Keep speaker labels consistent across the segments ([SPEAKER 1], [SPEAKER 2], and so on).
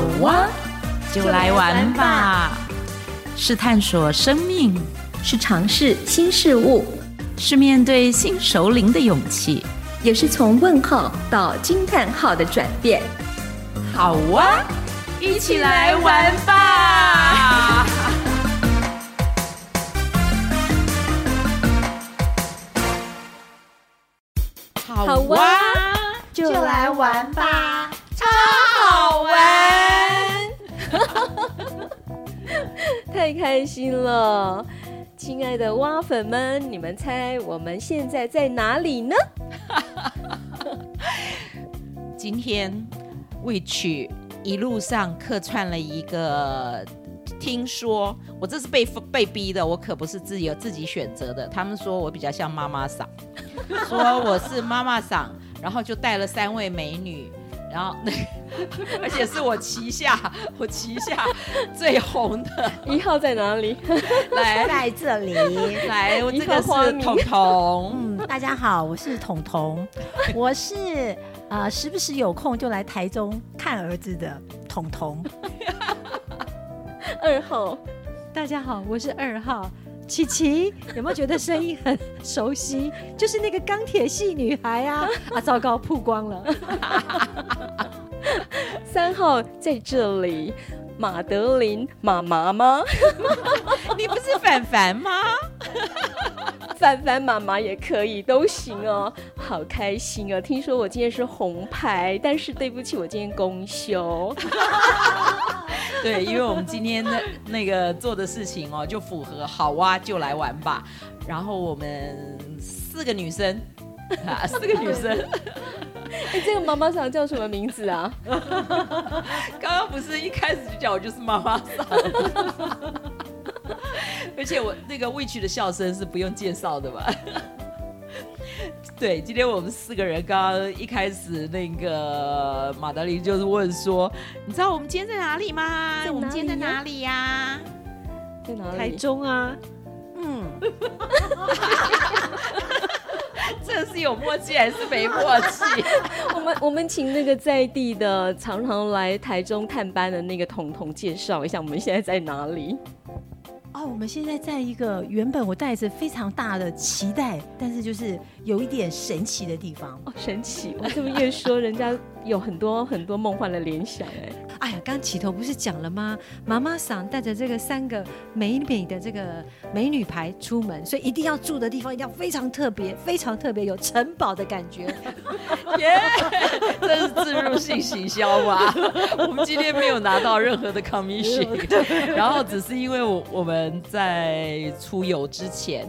[SPEAKER 1] 好哇，就来玩吧！是探索生命，
[SPEAKER 2] 是尝试新事物，
[SPEAKER 1] 是面对新首领的勇气，
[SPEAKER 2] 也是从问号到惊叹号的转变。
[SPEAKER 1] 好哇，一起来玩吧！
[SPEAKER 2] 好哇，就来玩吧！太开心了，亲爱的蛙粉们，你们猜我们现在在哪里呢？
[SPEAKER 1] 今天 Witch 一路上客串了一个，听说我这是被被逼的，我可不是自由自己选择的。他们说我比较像妈妈嗓，说我是妈妈嗓，然后就带了三位美女。然后那个，而且是我旗下，我旗下最红的
[SPEAKER 2] 一号在哪里？
[SPEAKER 3] 来，在这里。
[SPEAKER 1] 来，我这个是彤彤。
[SPEAKER 3] 嗯，大家好，我是彤彤。我是呃，时不时有空就来台中看儿子的彤彤。
[SPEAKER 2] 二号，
[SPEAKER 4] 大家好，我是二号。琪琪，有没有觉得声音很熟悉？就是那个钢铁系女孩啊！啊，糟糕，曝光了。
[SPEAKER 2] 三号在这里，马德琳妈妈吗？
[SPEAKER 1] 你不是凡凡吗？
[SPEAKER 2] 凡凡妈妈也可以，都行哦。好开心哦！听说我今天是红牌，但是对不起，我今天公休。
[SPEAKER 1] 对，因为我们今天的那个做的事情哦，就符合好哇就来玩吧。然后我们四个女生啊，四个女生。
[SPEAKER 2] 哎，这个妈妈桑叫什么名字啊？
[SPEAKER 1] 刚刚不是一开始就叫我就是妈妈桑，而且我那个 Witch 的笑声是不用介绍的吧？对，今天我们四个人刚刚一开始那个马德琳就是问说，你知道我们今天在哪里吗？我们今天在哪里呀？
[SPEAKER 2] 在哪里？
[SPEAKER 4] 台中啊。
[SPEAKER 1] 嗯。这是有默契还是没默契？
[SPEAKER 2] 我们我们请那个在地的常常来台中探班的那个彤彤介绍一下，我们现在在哪里？
[SPEAKER 3] 哦，我们现在在一个原本我带着非常大的期待，但是就是有一点神奇的地方。
[SPEAKER 2] 哦，神奇！我这么越说，人家有很多很多梦幻的联想哎。
[SPEAKER 4] 哎呀，刚起头不是讲了吗？妈妈桑带着这个三个美美的这个美女牌出门，所以一定要住的地方一定要非常特别，非常特别，有城堡的感觉。
[SPEAKER 1] 耶这是自入性行销吧？我们今天没有拿到任何的 commission，然后只是因为我我们在出游之前，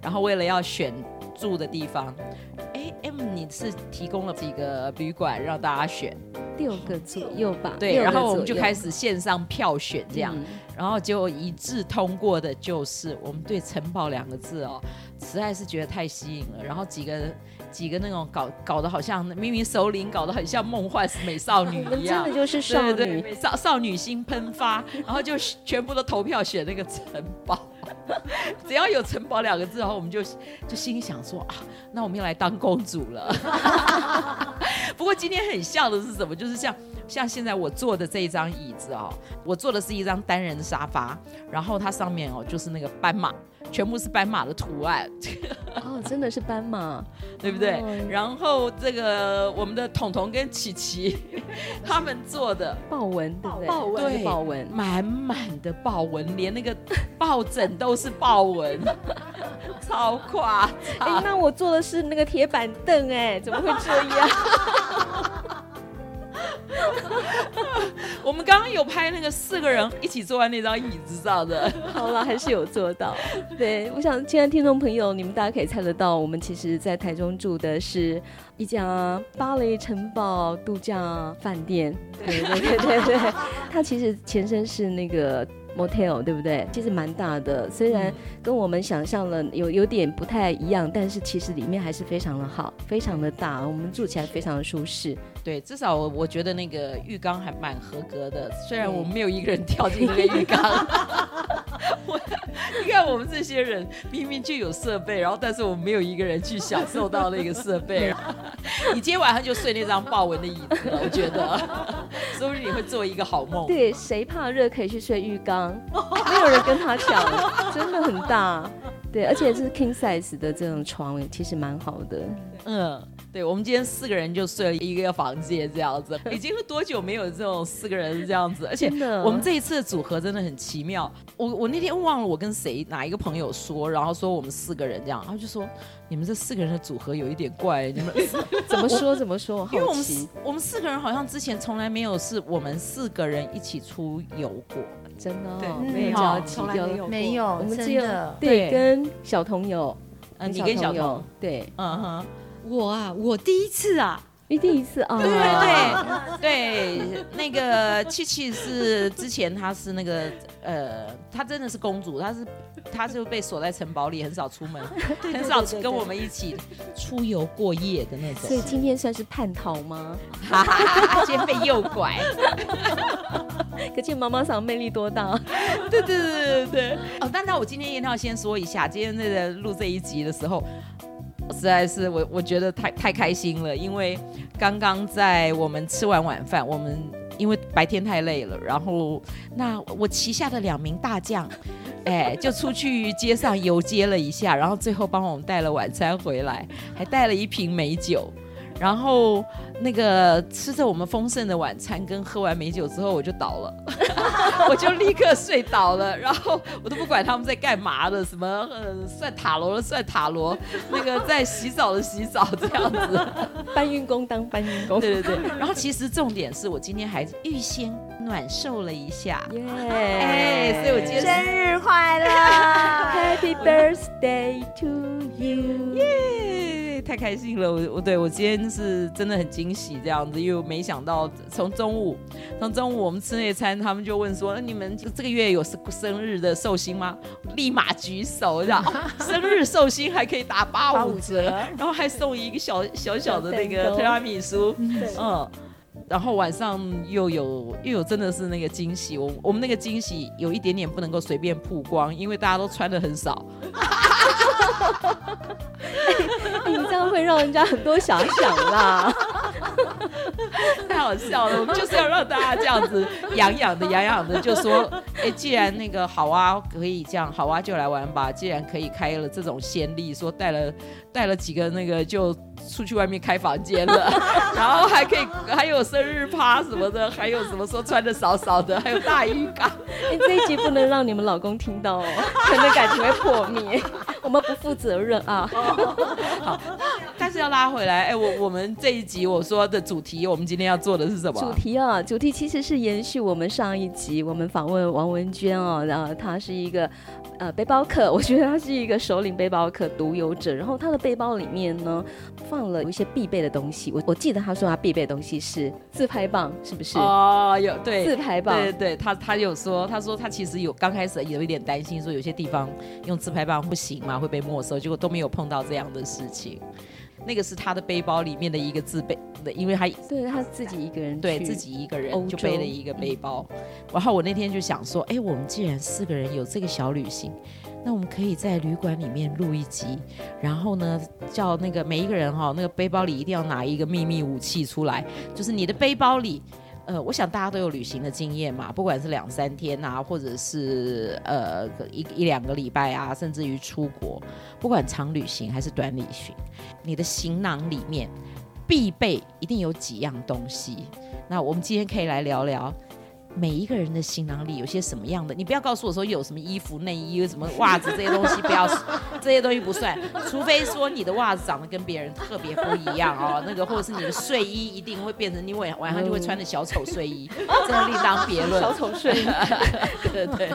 [SPEAKER 1] 然后为了要选住的地方，哎，M 你是提供了几个旅馆让大家选？
[SPEAKER 2] 六个左右吧，
[SPEAKER 1] 对，然后我们就开始线上票选这样，嗯、然后就一致通过的就是我们对“城堡”两个字哦，实在是觉得太吸引了。然后几个几个那种搞搞得好像明明首领，搞得很像梦幻美少女一样，
[SPEAKER 2] 真的就是少女
[SPEAKER 1] 对对少少女心喷发，然后就全部都投票选那个城堡。只要有“城堡”两个字，然后我们就就心里想说啊，那我们要来当公主了。不过今天很像的是什么？就是像像现在我坐的这一张椅子哦，我坐的是一张单人沙发，然后它上面哦就是那个斑马，全部是斑马的图案。
[SPEAKER 2] 哦，真的是斑马，
[SPEAKER 1] 对不对？哦、然后这个我们的彤彤跟琪琪他们做的
[SPEAKER 2] 豹纹，对不对？
[SPEAKER 1] 豹纹，对，豹纹，满满的豹纹，连那个抱枕都是豹纹，超夸张。
[SPEAKER 2] 哎，那我坐的是那个铁板凳，哎，怎么会这样？
[SPEAKER 1] 我们刚刚有拍那个四个人一起坐在那张椅子上的，
[SPEAKER 2] 好了，还是有做到。对，我想，现在听众朋友，你们大家可以猜得到，我们其实在台中住的是一家芭蕾城堡度假饭店。对对对对对，它其实前身是那个。Motel 对不对？其实蛮大的，虽然跟我们想象的有有点不太一样，但是其实里面还是非常的好，非常的大，我们住起来非常的舒适。
[SPEAKER 1] 对，至少我我觉得那个浴缸还蛮合格的，虽然我们没有一个人跳进那个浴缸。我 你看我们这些人明明就有设备，然后但是我们没有一个人去享受到那个设备。你今天晚上就睡那张豹纹的椅子了，我觉得。说不定你会做一个好梦。
[SPEAKER 2] 对，谁怕热可以去睡浴缸，没有人跟他抢，真的很大。对，而且是 king size 的这种床，其实蛮好的。
[SPEAKER 1] 嗯，对，我们今天四个人就睡了一个房间这样子，已经是多久没有这种四个人这样子？而且我们这一次的组合真的很奇妙。我我那天忘了我跟谁哪一个朋友说，然后说我们四个人这样，然后就说你们这四个人的组合有一点怪，你们
[SPEAKER 2] 怎么说怎么说？
[SPEAKER 1] 因为我们我们四个人好像之前从来没有是我们四个人一起出游过。
[SPEAKER 2] 真的、哦，
[SPEAKER 1] 对，
[SPEAKER 2] 没有从来没，
[SPEAKER 3] 有没有？我们只有
[SPEAKER 2] 对跟小童友，
[SPEAKER 1] 嗯，你跟小童，
[SPEAKER 2] 对，
[SPEAKER 1] 嗯哼，
[SPEAKER 4] 我啊，我第一次啊，
[SPEAKER 2] 你第一次啊，
[SPEAKER 1] 对对对，那个七七是之前她是那个呃，她真的是公主，她是她就被锁在城堡里，很少出门，很少跟我们一起出游过夜的那种。
[SPEAKER 2] 所以今天算是叛逃吗？
[SPEAKER 1] 哈哈，今天被诱拐。
[SPEAKER 2] 可见妈妈桑魅力多大？
[SPEAKER 1] 对对对对对。哦，但那我今天一定要先说一下，今天那个录这一集的时候，实在是我我觉得太太开心了，因为刚刚在我们吃完晚饭，我们因为白天太累了，然后那我旗下的两名大将，哎，就出去街上游街了一下，然后最后帮我们带了晚餐回来，还带了一瓶美酒。然后那个吃着我们丰盛的晚餐，跟喝完美酒之后，我就倒了，我就立刻睡倒了。然后我都不管他们在干嘛的，什么呃算塔罗的算塔罗，那个在洗澡的洗澡这样子，
[SPEAKER 2] 搬运工当搬运工。
[SPEAKER 1] 对对对。然后其实重点是我今天还预先暖受了一下，耶
[SPEAKER 2] Yeah！
[SPEAKER 1] 哎，所以我今天
[SPEAKER 3] 生日快乐
[SPEAKER 2] ，Happy birthday to you！
[SPEAKER 1] 耶！太开心了，我我对我今天是真的很惊喜这样子，因为我没想到从中午从中午我们吃那餐，他们就问说，那你们这个月有生生日的寿星吗？立马举手，然后、哦、生日寿星还可以打八五折，然后还送一个小小小的那个 提拉米苏，嗯，然后晚上又有又有真的是那个惊喜，我我们那个惊喜有一点点不能够随便曝光，因为大家都穿的很少。
[SPEAKER 2] 你这样会让人家很多遐想啦，
[SPEAKER 1] 太好笑了。我们就是要让大家这样子痒痒的、痒痒的，就说：哎，既然那个好啊，可以这样，好啊，就来玩吧。既然可以开了这种先例，说带了带了几个那个就出去外面开房间了，然后还可以还有生日趴什么的，还有什么说穿的少少的，还有大浴缸。
[SPEAKER 2] 哎，这一集不能让你们老公听到哦，可能感情会破灭。我们不负责任啊！
[SPEAKER 1] 好，要拉回来，哎，我我们这一集我说的主题，我们今天要做的是什么？
[SPEAKER 2] 主题啊，主题其实是延续我们上一集我们访问王文娟哦，然后她是一个呃背包客，我觉得她是一个首领背包客独有者，然后她的背包里面呢放了一些必备的东西，我我记得她说她必备的东西是自拍棒，是不是？
[SPEAKER 1] 哦，有对
[SPEAKER 2] 自拍棒，
[SPEAKER 1] 对对，她她有说，她说她其实有刚开始有一点担心，说有些地方用自拍棒不行嘛。会被没收，结果都没有碰到这样的事情。那个是他的背包里面的一个自备的，因为他
[SPEAKER 2] 对他自己一个人，
[SPEAKER 1] 对自己一个人就背了一个背包。嗯、然后我那天就想说，哎，我们既然四个人有这个小旅行，那我们可以在旅馆里面录一集，然后呢，叫那个每一个人哈、哦，那个背包里一定要拿一个秘密武器出来，就是你的背包里。呃，我想大家都有旅行的经验嘛，不管是两三天啊，或者是呃一一两个礼拜啊，甚至于出国，不管长旅行还是短旅行，你的行囊里面必备一定有几样东西。那我们今天可以来聊聊。每一个人的行囊里有些什么样的？你不要告诉我说有什么衣服、内衣、有什么袜子这些东西，不要 这些东西不算，除非说你的袜子长得跟别人特别不一样哦，那个或者是你的睡衣一定会变成你晚晚上就会穿的小丑睡衣，这个另当别论。
[SPEAKER 2] 小丑睡衣，
[SPEAKER 1] 对对，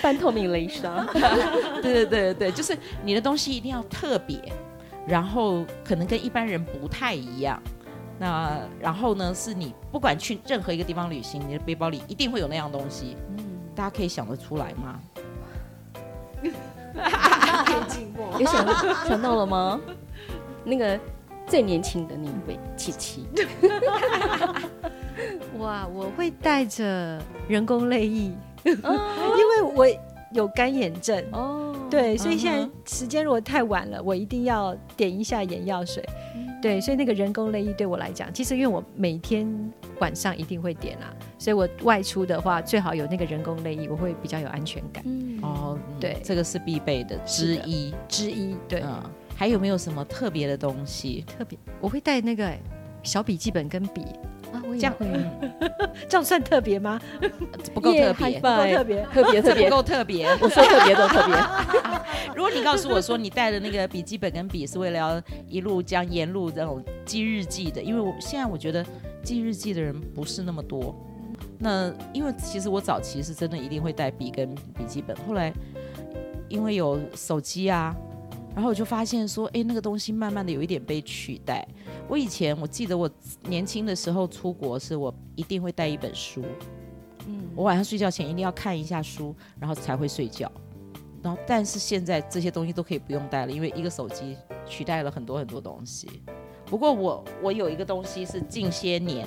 [SPEAKER 2] 半透明雷纱，
[SPEAKER 1] 对对对对，就是你的东西一定要特别，然后可能跟一般人不太一样。那然后呢？是你不管去任何一个地方旅行，你的背包里一定会有那样东西。嗯，大家可以想得出来吗？
[SPEAKER 2] 有想想到了吗？那个最年轻的那位七七。
[SPEAKER 4] 哇，我会带着人工泪液，哦、因为我有干眼症。哦，对，所以现在时间如果太晚了，我一定要点一下眼药水。对，所以那个人工泪液对我来讲，其实因为我每天晚上一定会点啦，所以我外出的话最好有那个人工泪液，我会比较有安全感。
[SPEAKER 2] 嗯，
[SPEAKER 1] 哦，
[SPEAKER 4] 对
[SPEAKER 1] 这个是必备的之一
[SPEAKER 4] 之一。对，
[SPEAKER 1] 嗯，还有没有什么特别的东西？
[SPEAKER 4] 特别我会带那个小笔记本跟笔。
[SPEAKER 2] 啊，我
[SPEAKER 1] 这
[SPEAKER 2] 样，
[SPEAKER 4] 这样算特别吗？
[SPEAKER 1] 不够特
[SPEAKER 2] 别
[SPEAKER 4] 不
[SPEAKER 2] 够
[SPEAKER 4] 特别。
[SPEAKER 2] 特别特别，
[SPEAKER 1] 不够特别。
[SPEAKER 2] 我说特别都特别。
[SPEAKER 1] 如果你告诉我说你带的那个笔记本跟笔是为了要一路将沿路这种记日记的，因为我现在我觉得记日记的人不是那么多。那因为其实我早期是真的一定会带笔跟笔记本，后来因为有手机啊，然后我就发现说，哎，那个东西慢慢的有一点被取代。我以前我记得我年轻的时候出国是我一定会带一本书，
[SPEAKER 2] 嗯，
[SPEAKER 1] 我晚上睡觉前一定要看一下书，然后才会睡觉。然后，但是现在这些东西都可以不用带了，因为一个手机取代了很多很多东西。不过我我有一个东西是近些年，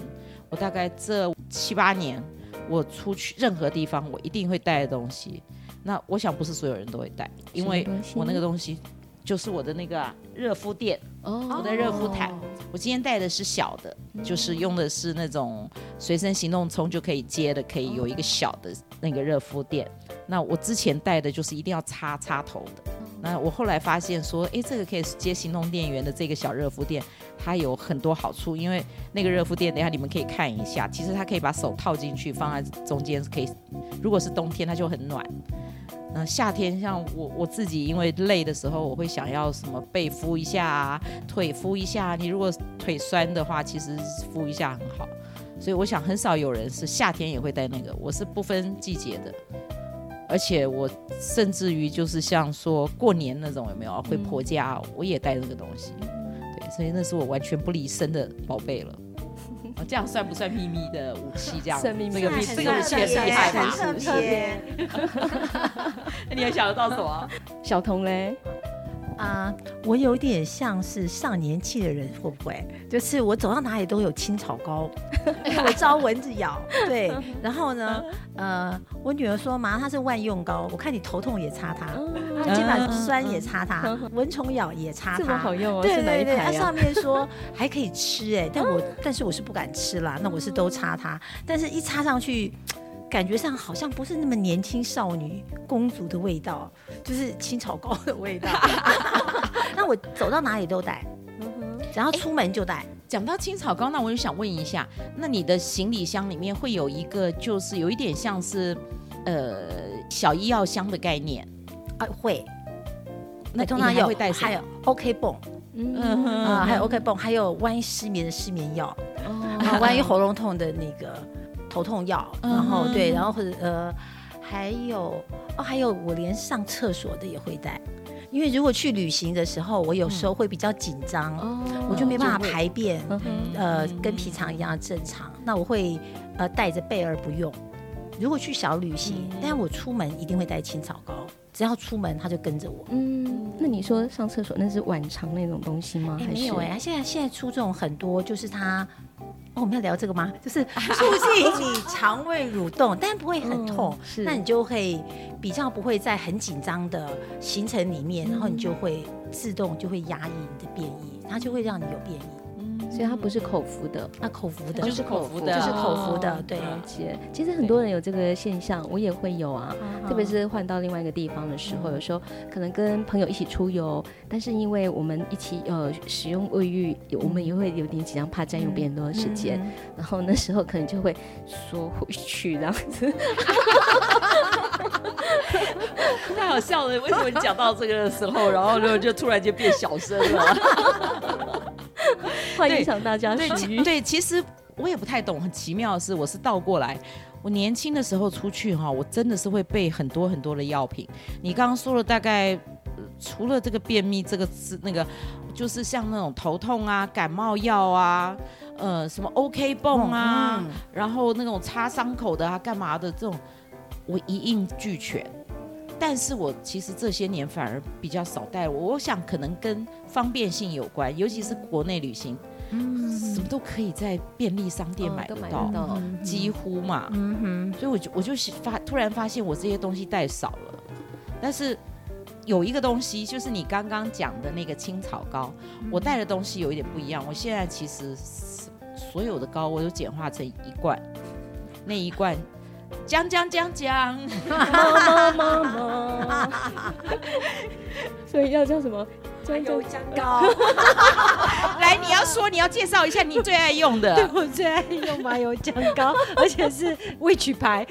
[SPEAKER 1] 我大概这七八年，我出去任何地方我一定会带的东西。那我想不是所有人都会带，因为我那个东西就是我的那个热敷垫，
[SPEAKER 2] 哦
[SPEAKER 1] 我的热敷毯。我今天带的是小的，就是用的是那种随身行动充就可以接的，可以有一个小的那个热敷垫。那我之前带的就是一定要插插头的。那我后来发现说，诶，这个可以接行动电源的这个小热敷垫，它有很多好处。因为那个热敷垫，等一下你们可以看一下，其实它可以把手套进去，放在中间可以。如果是冬天，它就很暖。那夏天像我我自己，因为累的时候，我会想要什么背敷一下啊，腿敷一下。你如果腿酸的话，其实敷一下很好。所以我想很少有人是夏天也会带那个，我是不分季节的。而且我甚至于就是像说过年那种有没有回婆家，我也带这个东西。对，所以那是我完全不离身的宝贝了。这样算不算秘密的武器？这样，
[SPEAKER 2] 算秘密
[SPEAKER 1] 这个秘这个武器很厉害吧？
[SPEAKER 3] 很特别。
[SPEAKER 1] 那你还想得到什么？
[SPEAKER 2] 小童嘞？
[SPEAKER 3] 啊、呃，我有点像是上年纪的人，会不会？就是我走到哪里都有青草膏，我招蚊子咬。对，然后呢，呃，我女儿说妈，它是万用膏，我看你头痛也擦它，它肩膀酸也擦它，蚊虫咬也擦它，
[SPEAKER 2] 这么好用哦？
[SPEAKER 3] 对对对，
[SPEAKER 2] 它、啊、
[SPEAKER 3] 上面说还可以吃哎，但我但是我是不敢吃啦，那我是都擦它，但是一擦上去。感觉上好像不是那么年轻少女公主的味道，就是青草膏的味道。那我走到哪里都带，然后出门就带。
[SPEAKER 1] 讲到青草膏，那我就想问一下，那你的行李箱里面会有一个，就是有一点像是呃小医药箱的概念
[SPEAKER 3] 啊？会。
[SPEAKER 1] 那通常有会带？
[SPEAKER 3] 还有 OK 泵，嗯哼啊，还有 OK 泵，还有万一失眠的失眠药，哦，万一喉咙痛的那个。头痛药，然后对，然后或者呃，还有哦，还有我连上厕所的也会带，因为如果去旅行的时候，我有时候会比较紧张，嗯、我就没办法排便，嗯、呃，跟平常一样正常，那我会呃带着备而不用。如果去小旅行，嗯、但我出门一定会带青草膏，只要出门他就跟着我。
[SPEAKER 2] 嗯，那你说上厕所那是晚肠那种东西吗？还是？
[SPEAKER 3] 没有哎、欸，现在现在出这种很多，就是它。哦，我们要聊这个吗？就是 促进你肠胃蠕动，但不会很痛，嗯、那你就会比较不会在很紧张的行程里面，嗯、然后你就会自动就会压抑你的便意，它就会让你有便意。
[SPEAKER 2] 所以它不是口服的，
[SPEAKER 3] 那口服的
[SPEAKER 1] 就是口服的，
[SPEAKER 3] 就是口服的，
[SPEAKER 2] 对。其实很多人有这个现象，我也会有啊。特别是换到另外一个地方的时候，有时候可能跟朋友一起出游，但是因为我们一起呃使用卫浴，我们也会有点紧张，怕占用别人的时间，然后那时候可能就会缩回去这样子。
[SPEAKER 1] 太好笑了！为什么你讲到这个的时候，然后就就突然间变小声了？
[SPEAKER 2] 会影响大家食欲。
[SPEAKER 1] 对，其实我也不太懂。很奇妙的是，我是倒过来。我年轻的时候出去哈，我真的是会备很多很多的药品。你刚刚说了，大概除了这个便秘这个字，那个就是像那种头痛啊、感冒药啊，呃，什么 OK 泵啊，嗯、然后那种擦伤口的啊、干嘛的这种，我一应俱全。但是我其实这些年反而比较少带我，我想可能跟方便性有关，尤其是国内旅行，嗯，什么都可以在便利商店买得到，哦、得到几乎嘛，嗯哼，所以我就我就发突然发现我这些东西带少了，但是有一个东西，就是你刚刚讲的那个青草膏，嗯、我带的东西有一点不一样。我现在其实所有的膏我都简化成一罐，那一罐姜姜姜姜，妈妈妈妈，
[SPEAKER 2] 所以要叫什么？姜姜姜膏。
[SPEAKER 1] 来，你要说，你要介绍一下你最爱用的。
[SPEAKER 4] 对，我最爱用麻油姜膏，而且是未取牌。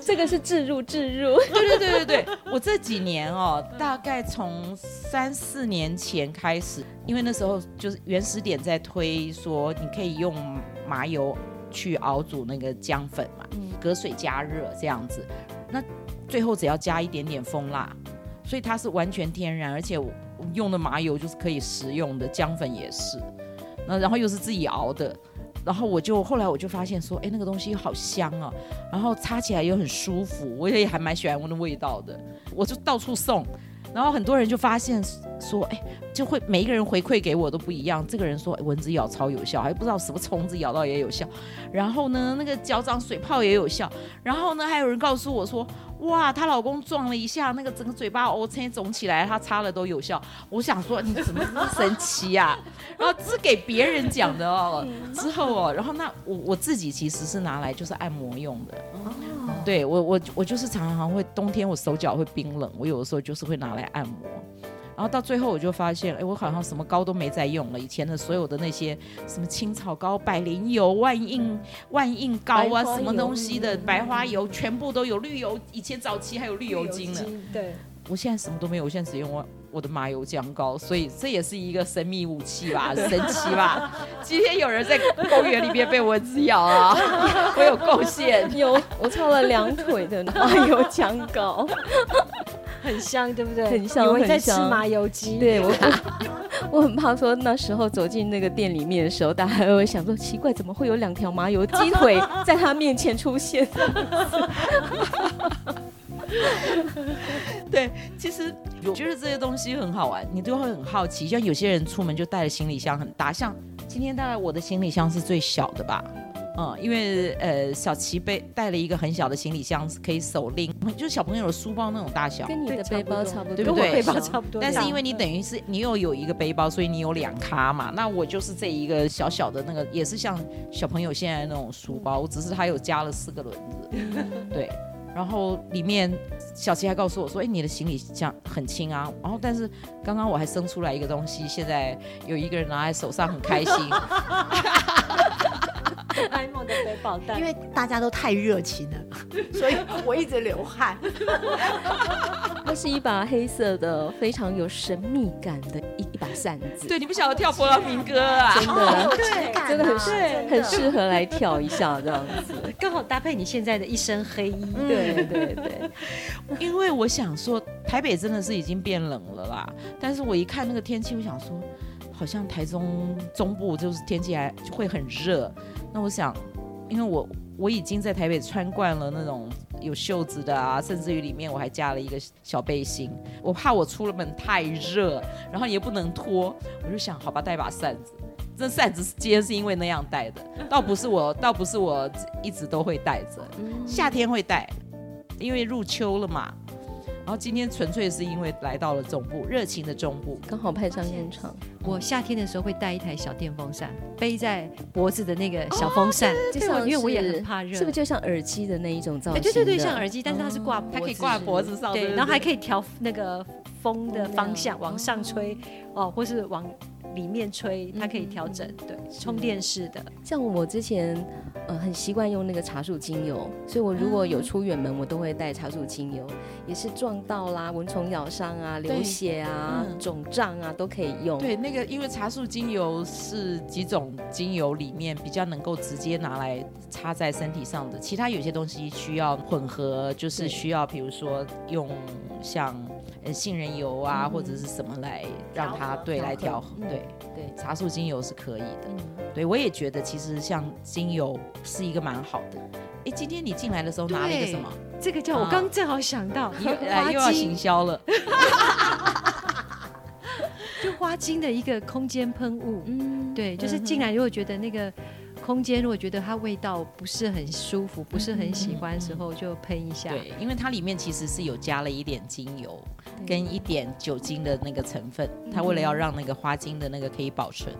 [SPEAKER 2] 这个是置入置入。
[SPEAKER 1] 对对对对对，我这几年哦，大概从三四年前开始，因为那时候就是原始点在推说，你可以用麻油去熬煮那个姜粉嘛，隔水加热这样子，那最后只要加一点点蜂蜡。所以它是完全天然，而且我用的麻油就是可以食用的，姜粉也是，那然后又是自己熬的，然后我就后来我就发现说，哎，那个东西好香啊，然后擦起来又很舒服，我也还蛮喜欢闻的味道的，我就到处送。然后很多人就发现说，哎，就会每一个人回馈给我都不一样。这个人说蚊子咬超有效，还不知道什么虫子咬到也有效。然后呢，那个脚掌水泡也有效。然后呢，还有人告诉我说，哇，她老公撞了一下，那个整个嘴巴 O 青肿起来，她擦了都有效。我想说，你怎么这么神奇呀、啊？然后这是给别人讲的哦。之后哦，然后那我我自己其实是拿来就是按摩用的。对我我我就是常常会冬天我手脚会冰冷，我有的时候就是会拿来按摩，然后到最后我就发现，哎，我好像什么膏都没在用了，以前的所有的那些什么青草膏、百灵油、万应万应膏啊，什么东西的白花油，全部都有绿油，以前早期还有绿油精呢。
[SPEAKER 4] 对，
[SPEAKER 1] 我现在什么都没有，我现在只用我我的麻油姜膏，所以这也是一个神秘武器吧，神奇吧？今天有人在公园里面被蚊子咬啊，我有贡献，
[SPEAKER 2] 有我擦了两腿的麻油姜膏，
[SPEAKER 4] 很香，对不对？
[SPEAKER 2] 很香，
[SPEAKER 4] 我在吃麻油鸡。
[SPEAKER 2] 对我我，很 怕说那时候走进那个店里面的时候，大家还会想说奇怪，怎么会有两条麻油鸡腿在他面前出现？
[SPEAKER 1] 对，其实我觉得这些东西很好玩，你都会很好奇。像有些人出门就带了行李箱很大，像今天大概我的行李箱是最小的吧，嗯，因为呃小琪背带了一个很小的行李箱，可以手拎，就是小朋友的书包那种大小，
[SPEAKER 2] 跟你的背包差不多，
[SPEAKER 1] 对不对？
[SPEAKER 4] 背包差不多。
[SPEAKER 1] 但是因为你等于是你又有一个背包，所以你有两咖嘛。那我就是这一个小小的那个，也是像小朋友现在那种书包，我只是它有加了四个轮子，对。然后里面小琪还告诉我说：“哎，你的行李箱很轻啊。”然后但是刚刚我还生出来一个东西，现在有一个人拿在手上很开心。
[SPEAKER 4] 爱梦的背包带，
[SPEAKER 3] 因为大家都太热情了，所以我一直流汗。
[SPEAKER 2] 那是一把黑色的，非常有神秘感的一一把扇子。
[SPEAKER 1] 对，你不晓得跳波浪民歌啊？
[SPEAKER 2] 真的，
[SPEAKER 3] 哦、
[SPEAKER 2] 对，真的很适，很适合来跳一下这样子，
[SPEAKER 4] 刚好搭配你现在的一身黑衣。
[SPEAKER 2] 对对对，
[SPEAKER 1] 因为我想说，台北真的是已经变冷了啦。但是我一看那个天气，我想说，好像台中中部就是天气还会很热。那我想，因为我我已经在台北穿惯了那种有袖子的啊，甚至于里面我还加了一个小背心，我怕我出了门太热，然后也不能脱，我就想，好吧，带把扇子。这扇子今天是因为那样带的，倒不是我，倒不是我一直都会带着，夏天会带，因为入秋了嘛。然后今天纯粹是因为来到了中部，热情的中部，
[SPEAKER 2] 刚好派上用场。
[SPEAKER 4] 我夏天的时候会带一台小电风扇，背在脖子的那个小风扇，就像因为我也很怕热，
[SPEAKER 2] 是不是就像耳机的那一种造型？
[SPEAKER 4] 对对对，像耳机，但是它是挂，
[SPEAKER 1] 它可以挂脖子上，
[SPEAKER 4] 对，然后还可以调那个风的方向，往上吹哦，或是往。里面吹，它可以调整，嗯、对，充电式的。
[SPEAKER 2] 像我之前，呃，很习惯用那个茶树精油，所以我如果有出远门，嗯、我都会带茶树精油，也是撞到啦，蚊虫咬伤啊，流血啊，肿胀、嗯、啊，都可以用。
[SPEAKER 1] 对，那个因为茶树精油是几种精油里面比较能够直接拿来擦在身体上的，其他有些东西需要混合，就是需要，比如说用像。杏仁油啊，嗯、或者是什么来让它对来调和，对对，茶树精油是可以的。嗯、对我也觉得，其实像精油是一个蛮好的。哎，今天你进来的时候拿了一个什么？
[SPEAKER 4] 这个叫我刚正好想到，
[SPEAKER 1] 又 要行销了。
[SPEAKER 4] 就花精的一个空间喷雾，嗯，对，就是进来如果觉得那个空间，如果觉得它味道不是很舒服，不是很喜欢的时候，就喷一下。
[SPEAKER 1] 对，因为它里面其实是有加了一点精油跟一点酒精的那个成分，它为了要让那个花精的那个可以保存。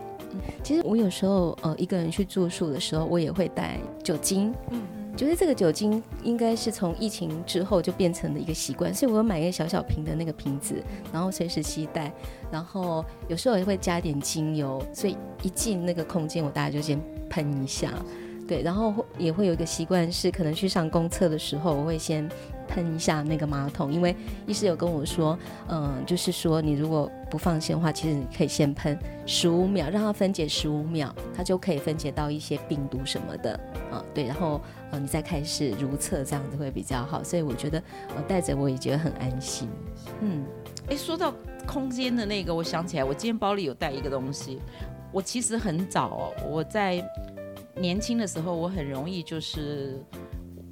[SPEAKER 2] 其实我有时候呃一个人去住宿的时候，我也会带酒精。嗯。觉得这个酒精应该是从疫情之后就变成了一个习惯，所以我买一个小小瓶的那个瓶子，然后随时携带，然后有时候也会加点精油，所以一进那个空间，我大概就先喷一下，对，然后也会有一个习惯是，可能去上公厕的时候，我会先。喷一下那个马桶，因为医师有跟我说，嗯，就是说你如果不放心的话，其实你可以先喷十五秒，让它分解十五秒，它就可以分解到一些病毒什么的，啊、嗯，对，然后呃你再开始如厕，这样子会比较好。所以我觉得我带着我也觉得很安心。嗯，
[SPEAKER 1] 哎，说到空间的那个，我想起来，我今天包里有带一个东西。我其实很早哦，我在年轻的时候，我很容易就是。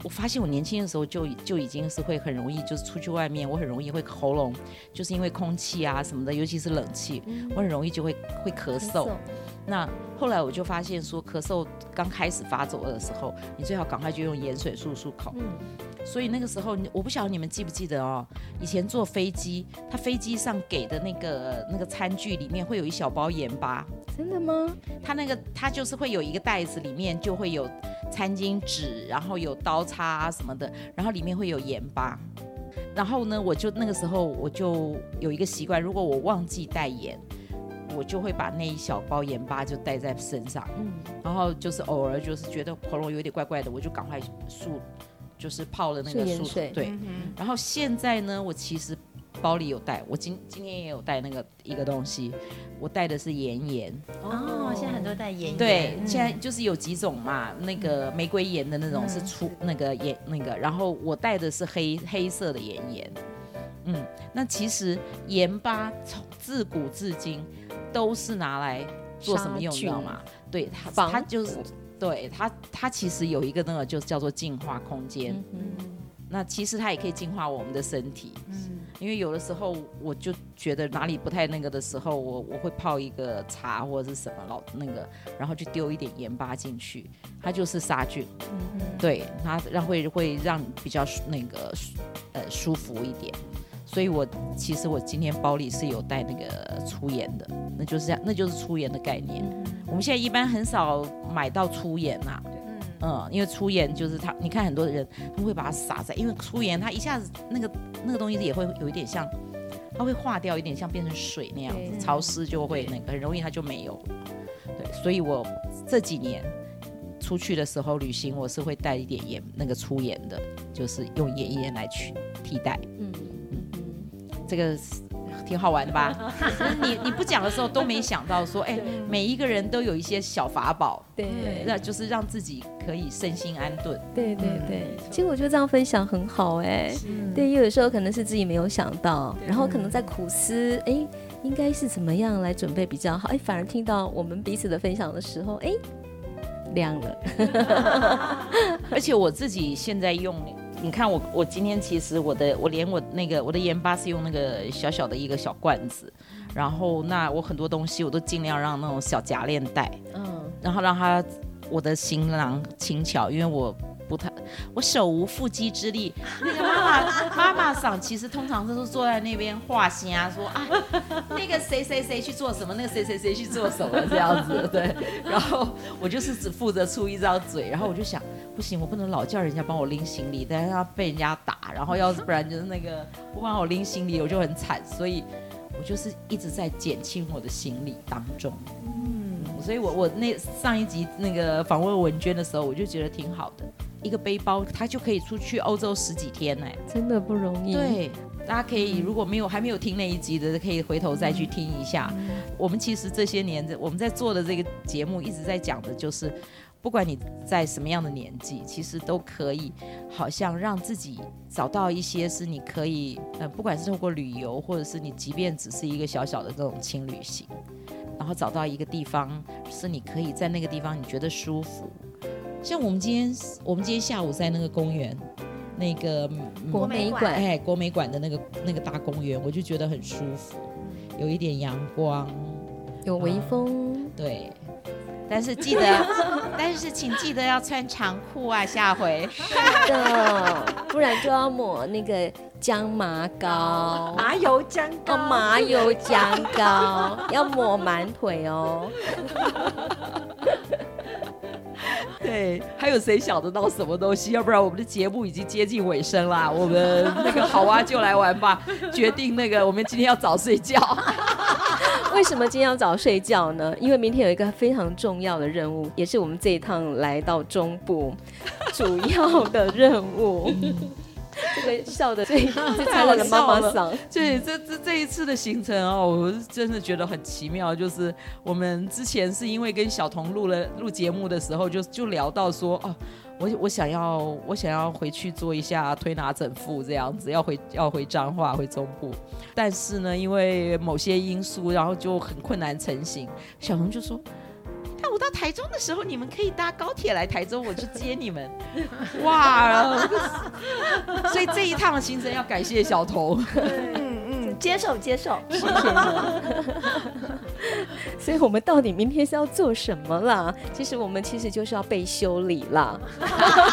[SPEAKER 1] 我发现我年轻的时候就就已经是会很容易，就是出去外面，我很容易会喉咙，就是因为空气啊什么的，尤其是冷气，我很容易就会会咳嗽。那后来我就发现说，咳嗽刚开始发作的时候，你最好赶快就用盐水漱漱口。所以那个时候，我不晓得你们记不记得哦，以前坐飞机，他飞机上给的那个那个餐具里面会有一小包盐巴。
[SPEAKER 2] 真的吗？
[SPEAKER 1] 他那个他就是会有一个袋子，里面就会有。餐巾纸，然后有刀叉啊什么的，然后里面会有盐巴。然后呢，我就那个时候我就有一个习惯，如果我忘记带盐，我就会把那一小包盐巴就带在身上。嗯，然后就是偶尔就是觉得喉咙有点怪怪的，我就赶快漱，就是泡了那个素水。对，嗯、然后现在呢，我其实。包里有带，我今今天也有带那个一个东西，我带的是岩盐。
[SPEAKER 3] 哦，现在很多带岩盐。
[SPEAKER 1] 对，嗯、现在就是有几种嘛，那个玫瑰盐的那种是粗、嗯、那个盐那个，然后我带的是黑黑色的盐盐。嗯，那其实盐巴从自古至今都是拿来做什么用，你知道吗？对，它
[SPEAKER 2] 防
[SPEAKER 1] 它就是对它它其实有一个那个就叫做净化空间。嗯，嗯，那其实它也可以净化我们的身体。嗯。因为有的时候我就觉得哪里不太那个的时候，我我会泡一个茶或者是什么老那个，然后就丢一点盐巴进去，它就是杀菌，嗯嗯对，它让会会让比较那个呃舒服一点。所以我其实我今天包里是有带那个粗盐的，那就是这样，那就是粗盐的概念。嗯、我们现在一般很少买到粗盐呐、啊。嗯，因为粗盐就是它，你看很多人他们会把它撒在，因为粗盐它一下子那个那个东西也会有一点像，它会化掉，有点像变成水那样子，潮湿就会那个很容易它就没有。对，所以我这几年出去的时候旅行，我是会带一点盐，那个粗盐的，就是用盐盐来取替代。嗯嗯，这个。挺好玩的吧？你你不讲的时候都没想到说，哎，每一个人都有一些小法宝，对，那就是让自己可以身心安顿。
[SPEAKER 2] 对对对，其实我觉得这样分享很好哎。对，有的时候可能是自己没有想到，然后可能在苦思，哎，应该是怎么样来准备比较好？哎，反而听到我们彼此的分享的时候，哎，亮了。
[SPEAKER 1] 而且我自己现在用。你看我，我今天其实我的，我连我那个我的盐巴是用那个小小的一个小罐子，然后那我很多东西我都尽量让那种小夹链带，嗯，然后让它我的行囊轻巧，因为我不太，我手无缚鸡之力。那个妈妈 妈妈桑其实通常都是坐在那边画心啊，说啊那个谁谁谁去做什么，那个谁谁谁去做什么这样子，对，然后我就是只负责出一张嘴，然后我就想。不行，我不能老叫人家帮我拎行李，但是他被人家打，然后要是不然就是那个不帮我拎行李，我就很惨，所以我就是一直在减轻我的行李当中。嗯，所以我我那上一集那个访问文娟的时候，我就觉得挺好的，一个背包他就可以出去欧洲十几天呢，
[SPEAKER 2] 真的不容易。
[SPEAKER 1] 对，大家可以如果没有还没有听那一集的，可以回头再去听一下。嗯，我们其实这些年我们在做的这个节目一直在讲的就是。不管你在什么样的年纪，其实都可以，好像让自己找到一些是你可以，呃，不管是透过旅游，或者是你即便只是一个小小的这种轻旅行，然后找到一个地方是你可以在那个地方你觉得舒服。像我们今天，我们今天下午在那个公园，那个
[SPEAKER 2] 国美馆，
[SPEAKER 1] 哎，国美馆的那个那个大公园，我就觉得很舒服，有一点阳光，
[SPEAKER 2] 有微风，
[SPEAKER 1] 对。但是记得，但是请记得要穿长裤啊，下回。
[SPEAKER 2] 是的，不然就要抹那个姜麻膏，
[SPEAKER 4] 麻油姜膏，
[SPEAKER 2] 麻油姜膏要抹满腿哦。
[SPEAKER 1] 对，还有谁想得到什么东西？要不然我们的节目已经接近尾声啦。我们那个好啊，就来玩吧。决定那个，我们今天要早睡觉。
[SPEAKER 2] 为什么今天要早睡觉呢？因为明天有一个非常重要的任务，也是我们这一趟来到中部主要的任务。这个笑的最 最太我的妈妈嗓，
[SPEAKER 1] 对，这这这一次的行程哦，我真的觉得很奇妙。就是我们之前是因为跟小童录了录节目的时候就，就就聊到说，哦，我我想要我想要回去做一下推拿整复这样子，要回要回彰化回中部，但是呢，因为某些因素，然后就很困难成型。小童就说。台中的时候，你们可以搭高铁来台中，我去接你们。哇！所以这一趟的行程要感谢小童。
[SPEAKER 3] 嗯嗯，接受接受，谢谢
[SPEAKER 2] 所以我们到底明天是要做什么啦？其实我们其实就是要被修理啦。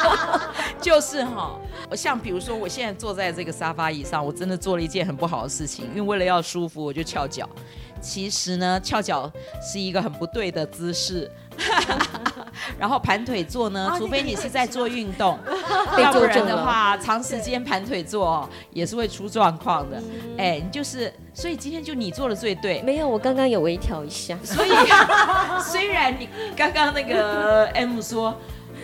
[SPEAKER 1] 就是哈，像比如说，我现在坐在这个沙发椅上，我真的做了一件很不好的事情，因为为了要舒服，我就翘脚。其实呢，翘脚是一个很不对的姿势。然后盘腿坐呢，除非你是在做运动，要不然的话，长时间盘腿坐也是会出状况的。哎，你就是，所以今天就你做的最对。
[SPEAKER 2] 没有，我刚刚有微调一下。
[SPEAKER 1] 所以 虽然你刚刚那个 M 说。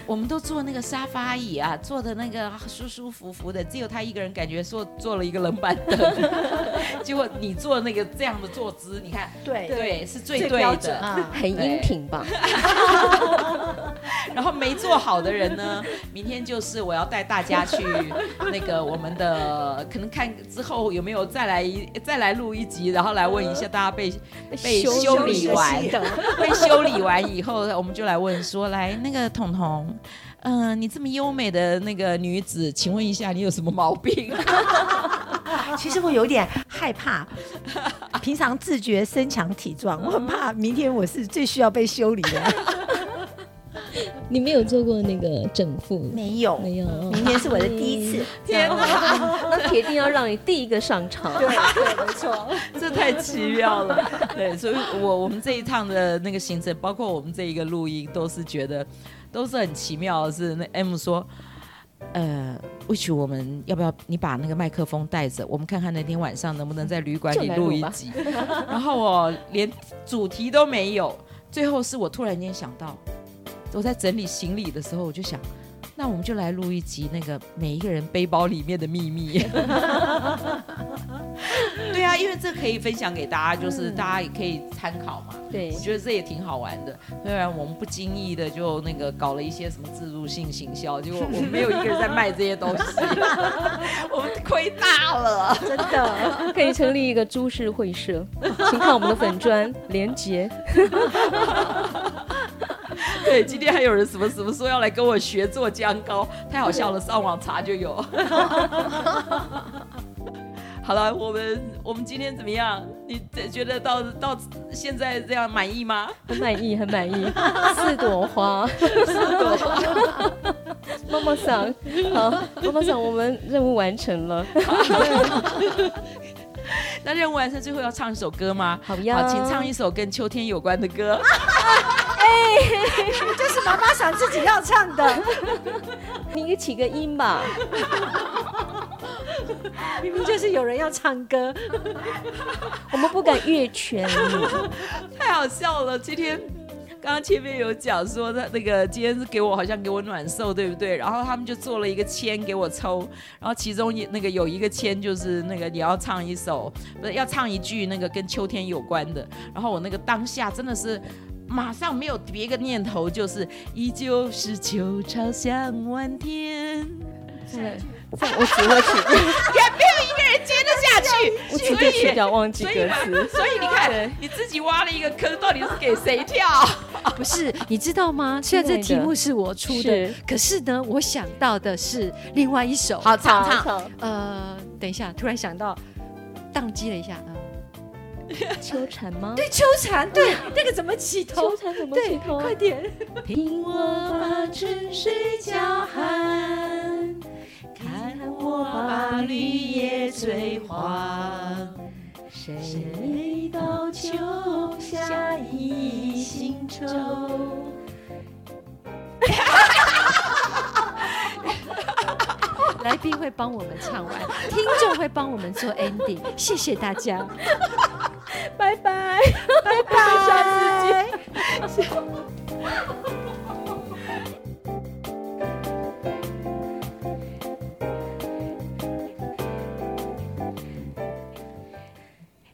[SPEAKER 1] 我们都坐那个沙发椅啊，坐的那个舒舒服服的，只有他一个人感觉坐坐了一个冷板凳。结果你坐那个这样的坐姿，你看，
[SPEAKER 3] 对
[SPEAKER 1] 对，是最对的，
[SPEAKER 2] 啊、很英挺吧？
[SPEAKER 1] 然后没做好的人呢，明天就是我要带大家去那个我们的，可能看之后有没有再来一再来录一集，然后来问一下大家被被修理完，被修理完以后，我们就来问说，来那个彤彤。嗯、呃，你这么优美的那个女子，请问一下，你有什么毛病？
[SPEAKER 3] 其实我有点害怕，平常自觉身强体壮，我很怕明天我是最需要被修理的。
[SPEAKER 2] 你没有做过那个整副？
[SPEAKER 3] 没有，
[SPEAKER 2] 没有。
[SPEAKER 3] 明天是我的第一次。
[SPEAKER 2] 天哪，那铁定要让你第一个上场。
[SPEAKER 3] 对对，没错，
[SPEAKER 1] 这太奇妙了。对，所以我我们这一趟的那个行程，包括我们这一个录音，都是觉得。都是很奇妙的是，那 M 说，呃，Which 我们要不要你把那个麦克风带着，我们看看那天晚上能不能在旅馆里录一集。然后我连主题都没有，最后是我突然间想到，我在整理行李的时候，我就想。那我们就来录一集那个每一个人背包里面的秘密。对啊，因为这可以分享给大家，就是大家也可以参考嘛。
[SPEAKER 2] 对，
[SPEAKER 1] 我觉得这也挺好玩的。虽然我们不经意的就那个搞了一些什么自助性行销，结果我们没有一个人在卖这些东西，我们亏大了，
[SPEAKER 2] 真的。可以成立一个株式会社，请看我们的粉砖连结。
[SPEAKER 1] 对，今天还有人什么什么说要来跟我学做姜膏，太好笑了，上网查就有。好了，我们我们今天怎么样？你觉得到到现在这样满意吗？
[SPEAKER 2] 很满意，很满意。四朵花，四朵花。妈妈桑，好，妈妈桑，我们任务完成了。
[SPEAKER 1] 那任务完成，最后要唱一首歌吗？
[SPEAKER 2] 好呀，
[SPEAKER 1] 好，请唱一首跟秋天有关的歌。
[SPEAKER 3] 哎，这是妈妈想自己要唱的，
[SPEAKER 2] 你给起个音吧。
[SPEAKER 3] 明明就是有人要唱歌，
[SPEAKER 2] 我们不敢越权。
[SPEAKER 1] 太好笑了，今天。刚刚前面有讲说，他那个今天是给我好像给我暖寿，对不对？然后他们就做了一个签给我抽，然后其中一那个有一个签就是那个你要唱一首，不是要唱一句那个跟秋天有关的。然后我那个当下真的是马上没有别个念头，就是依旧是秋潮向晚天。
[SPEAKER 2] 对。我只会曲，
[SPEAKER 1] 也没有一个人接得下去，
[SPEAKER 2] 我直接去掉，忘记歌词。
[SPEAKER 1] 所以你看，你自己挖了一个坑，到底是给谁跳？
[SPEAKER 4] 不是，你知道吗？虽然这题目是我出的，可是呢，我想到的是另外一首。
[SPEAKER 1] 好，唱唱。
[SPEAKER 4] 呃，等一下，突然想到，宕机了一下。
[SPEAKER 2] 秋蝉吗？
[SPEAKER 4] 对，秋蝉，对，那个怎么起头？
[SPEAKER 2] 秋蝉怎么
[SPEAKER 4] 对
[SPEAKER 2] 起头？
[SPEAKER 4] 快点！
[SPEAKER 1] 听我把春水叫喊，看我把绿叶催黄。谁道秋下一心愁？
[SPEAKER 4] 来宾会帮我们唱完 听众会帮我们做 ending 谢谢大家。
[SPEAKER 2] 拜拜。拜拜。下次见。